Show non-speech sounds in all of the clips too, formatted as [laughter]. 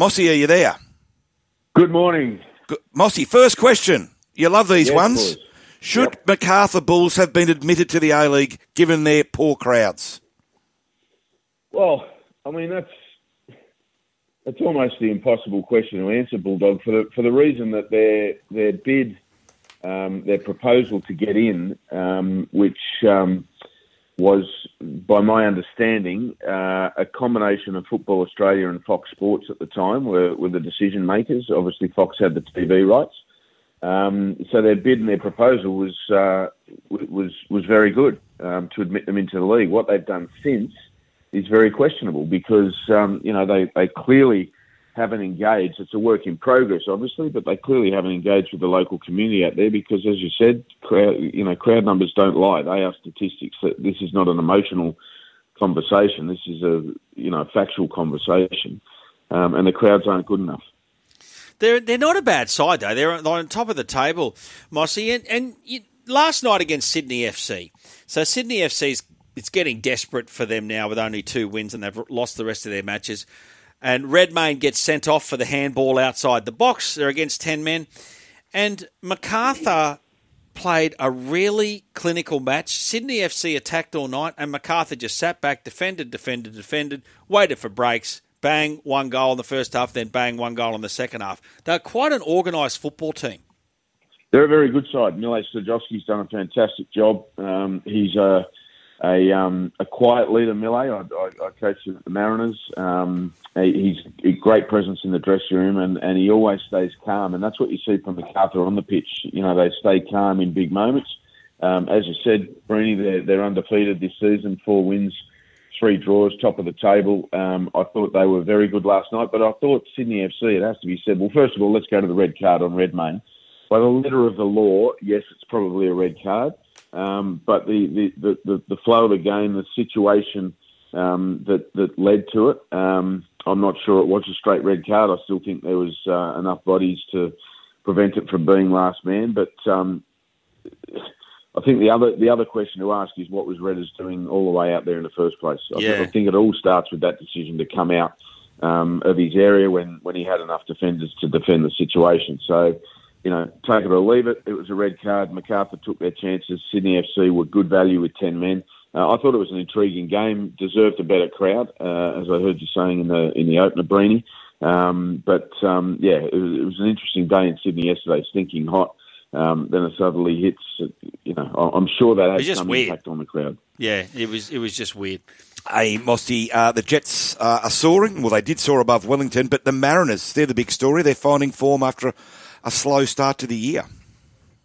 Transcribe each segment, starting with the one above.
Mossy, are you there? Good morning. Good. Mossy, first question. You love these Yes, ones. boys. Should Yep. Macarthur Bulls have been admitted to the A League given their poor crowds? Well, I mean that's that's almost the impossible question to answer, Bulldog, for the for the reason that their their bid, um, their proposal to get in, um, which um, was, by my understanding, uh, a combination of Football Australia and Fox Sports at the time were, were the decision makers. Obviously, Fox had the TV rights. Um, so their bid and their proposal was uh, was was very good um, to admit them into the league. What they've done since is very questionable because um, you know they, they clearly haven't engaged. It's a work in progress, obviously, but they clearly haven't engaged with the local community out there because, as you said, crowd, you know crowd numbers don't lie. They are statistics. This is not an emotional conversation. This is a you know factual conversation, um, and the crowds aren't good enough. They're they're not a bad side though. They're, they're on top of the table, Mossy. And, and you, last night against Sydney FC. So Sydney FC's it's getting desperate for them now with only two wins and they've lost the rest of their matches. And Redmayne gets sent off for the handball outside the box. They're against ten men, and MacArthur played a really clinical match. Sydney FC attacked all night, and MacArthur just sat back, defended, defended, defended, waited for breaks. Bang, one goal in the first half, then bang, one goal in the second half. They're quite an organised football team. They're a very good side. Mile Sterjovski's done a fantastic job. Um, he's a a, um, a quiet leader, Mile. I, I, I coached the Mariners. Um, he's a great presence in the dressing room, and, and he always stays calm. And that's what you see from MacArthur on the pitch. You know, they stay calm in big moments. Um, as you said, Breeny, they're, they're undefeated this season, four wins, three draws, top of the table. Um, I thought they were very good last night, but I thought Sydney FC, it has to be said, well, first of all, let's go to the red card on Redmayne. By the letter of the law, yes, it's probably a red card. Um, but the, the, the, the, flow of the game, the situation um, that, that led to it, um, I'm not sure it was a straight red card. I still think there was uh, enough bodies to prevent it from being last man. But um, I think the other the other question to ask is what was Redders doing all the way out there in the first place? I, Yeah. I think it all starts with that decision to come out um, of his area when, when he had enough defenders to defend the situation. So, you know, take it or leave it. It was a red card. MacArthur took their chances. Sydney FC were good value with 10 men. Uh, I thought it was an intriguing game. Deserved a better crowd, uh, as I heard you saying in the in the opener, Breeny. Um, but um, yeah, it was, it was an interesting day in Sydney yesterday, stinking hot. Um, then it suddenly hits. You know, I- I'm sure that was has some weird. impact on the crowd. Yeah, it was it was just weird. Hey, Mossy, uh, the Jets uh, are soaring. Well, they did soar above Wellington, but the Mariners, they're the big story. They're finding form after a, slow start to the year.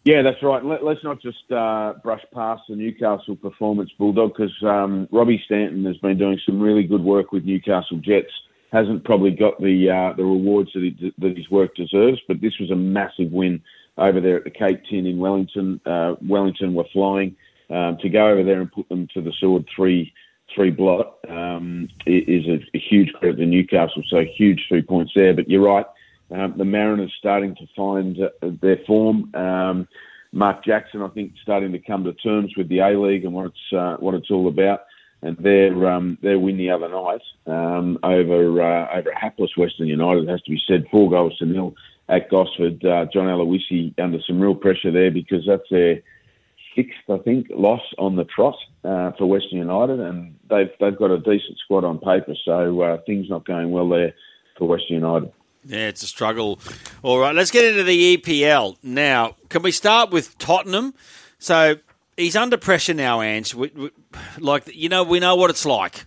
Yeah, that's right. Let, let's not just uh, brush past the Newcastle performance, Bulldog, because um, Robbie Stanton has been doing some really good work with Newcastle Jets. Hasn't probably got the uh, the rewards that, he, that his work deserves, but this was a massive win over there at the Cake Tin in Wellington. Uh, Wellington were flying um, to go over there and put them to the sword three three blot um, is a, a huge credit to Newcastle. So huge three points there. But you're right. Um, the Mariners starting to find uh, their form. Um, Mark Jackson, I think, starting to come to terms with the A League and what it's uh, what it's all about. And their um, their win the other night um, over uh, over hapless Western United it has to be said, four goals to nil at Gosford. Uh, John Aloisi under some real pressure there because that's their sixth, I think, loss on the trot uh, for Western United, and they've they've got a decent squad on paper, so uh, things not going well there for Western United. Yeah, it's a struggle. All right, let's get into the EPL now. Can we start with Tottenham? So he's under pressure now, Ange. We, we, like you know, we know what it's like.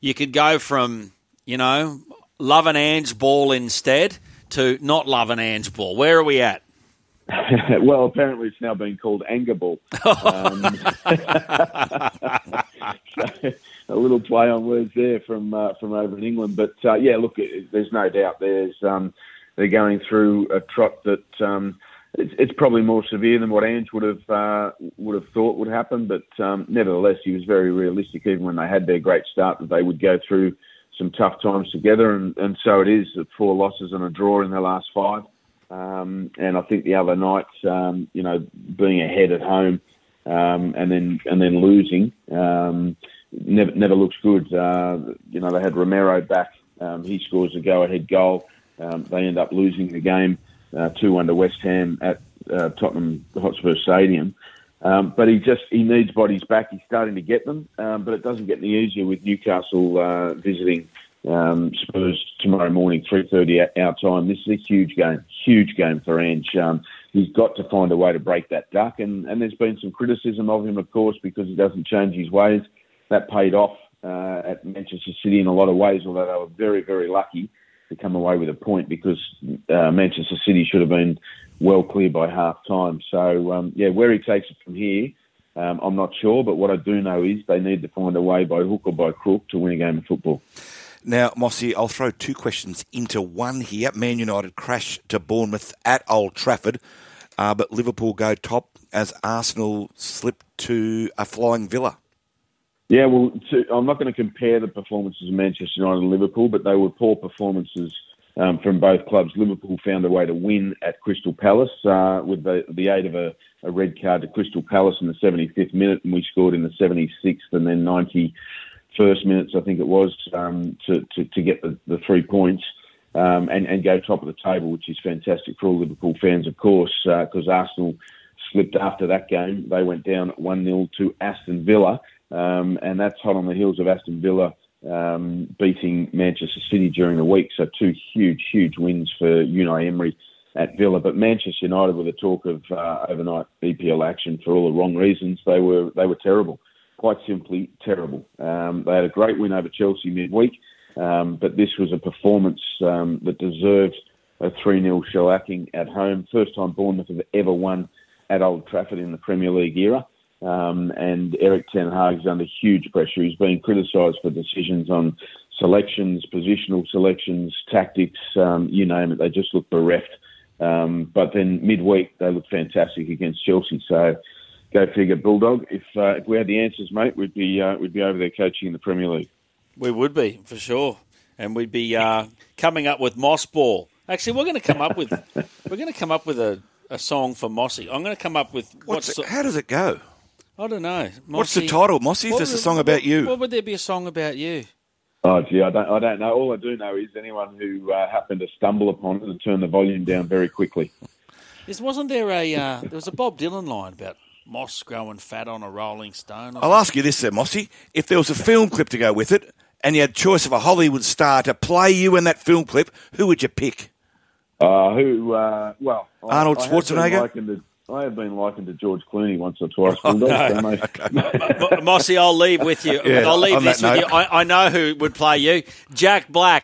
You could go from you know love an Ange ball instead to not love an Ange ball. Where are we at? [laughs] well, apparently it's now being called anger ball. [laughs] Um, [laughs] so, a little play on words there from uh, from over in England, but uh, yeah, look, it, there's no doubt there's um, they're going through a trot that um, it's, it's probably more severe than what Ange would have uh, would have thought would happen, but um, nevertheless, he was very realistic even when they had their great start that they would go through some tough times together, and, and so it is. Four losses and a draw in their last five. Um, and I think the other night, um, you know, being ahead at home um, and then and then losing um, never never looks good. Uh, you know, they had Romero back. Um, he scores a go-ahead goal. Um, they end up losing the game uh, two one to West Ham at uh, Tottenham Hotspur Stadium. Um, but he just he needs bodies back. He's starting to get them, um, but it doesn't get any easier with Newcastle uh, visiting um, Spurs tomorrow morning, three thirty our time. This is a huge game, huge game for Ange. Um, he's got to find a way to break that duck, and, and there's been some criticism of him, of course, because he doesn't change his ways. That paid off uh, at Manchester City in a lot of ways, although they were very, very lucky to come away with a point because uh, Manchester City should have been well clear by half time. So, um, yeah, where he takes it from here, um, I'm not sure. But what I do know is they need to find a way by hook or by crook to win a game of football. Now, Mossy, I'll throw two questions into one here. Man United crash to Bournemouth at Old Trafford, uh, but Liverpool go top as Arsenal slip to a flying Villa. Yeah, well, to, I'm not going to compare the performances of Manchester United and Liverpool, but they were poor performances um, from both clubs. Liverpool found a way to win at Crystal Palace uh, with the, the aid of a, a, red card to Crystal Palace in the 75th minute, and we scored in the 76th and then 91st minutes, I think it was, um, to, to, to, get the, the three points. Um, and, and go top of the table, which is fantastic for all Liverpool fans, of course, because uh, Arsenal slipped after that game. They went down 1 0 to Aston Villa um, and that's hot on the heels of Aston Villa um, beating Manchester City during the week. So two huge, huge wins for Unai Emery at Villa. But Manchester United were the talk of uh, overnight EPL action for all the wrong reasons. They were they were terrible, quite simply terrible. Um, they had a great win over Chelsea midweek, um, but this was a performance um, that deserved a 3 0 shellacking at home. First time Bournemouth have ever won at Old Trafford in the Premier League era. Um, and Erik Ten Hag is under huge pressure. He's being criticised for decisions on selections, positional selections, tactics, um, you name it. They just look bereft. Um, but then midweek they look fantastic against Chelsea. So go figure, Bulldog. If uh, if we had the answers, mate, we'd be uh, we'd be over there coaching in the Premier League. We would be for sure, and we'd be uh, coming up with Moss Ball. Actually, we're going to come up with [laughs] we're going to come up with a, a song for Mossy. I'm going to come up with what's, what's how does it go? I don't know. Mossy, What's the title, Mossy? Is this a song about you? What would there be a song about you? Oh, gee, I don't, I don't know. All I do know is anyone who uh, happened to stumble upon it and turn the volume down very quickly. Is, wasn't there a uh, there was a Bob Dylan line about moss growing fat on a rolling stone? I'll ask you this, then, Mossy. If there was a film clip to go with it, and you had choice of a Hollywood star to play you in that film clip, who would you pick? Uh, who? Uh, well, Arnold I, Schwarzenegger. I have been likened to George Clooney once or twice. [laughs] Oh, no. [laughs] okay. Mossy, I'll leave with you. Yeah, I'll leave this with note. you. I, I know who would play you. Jack Black.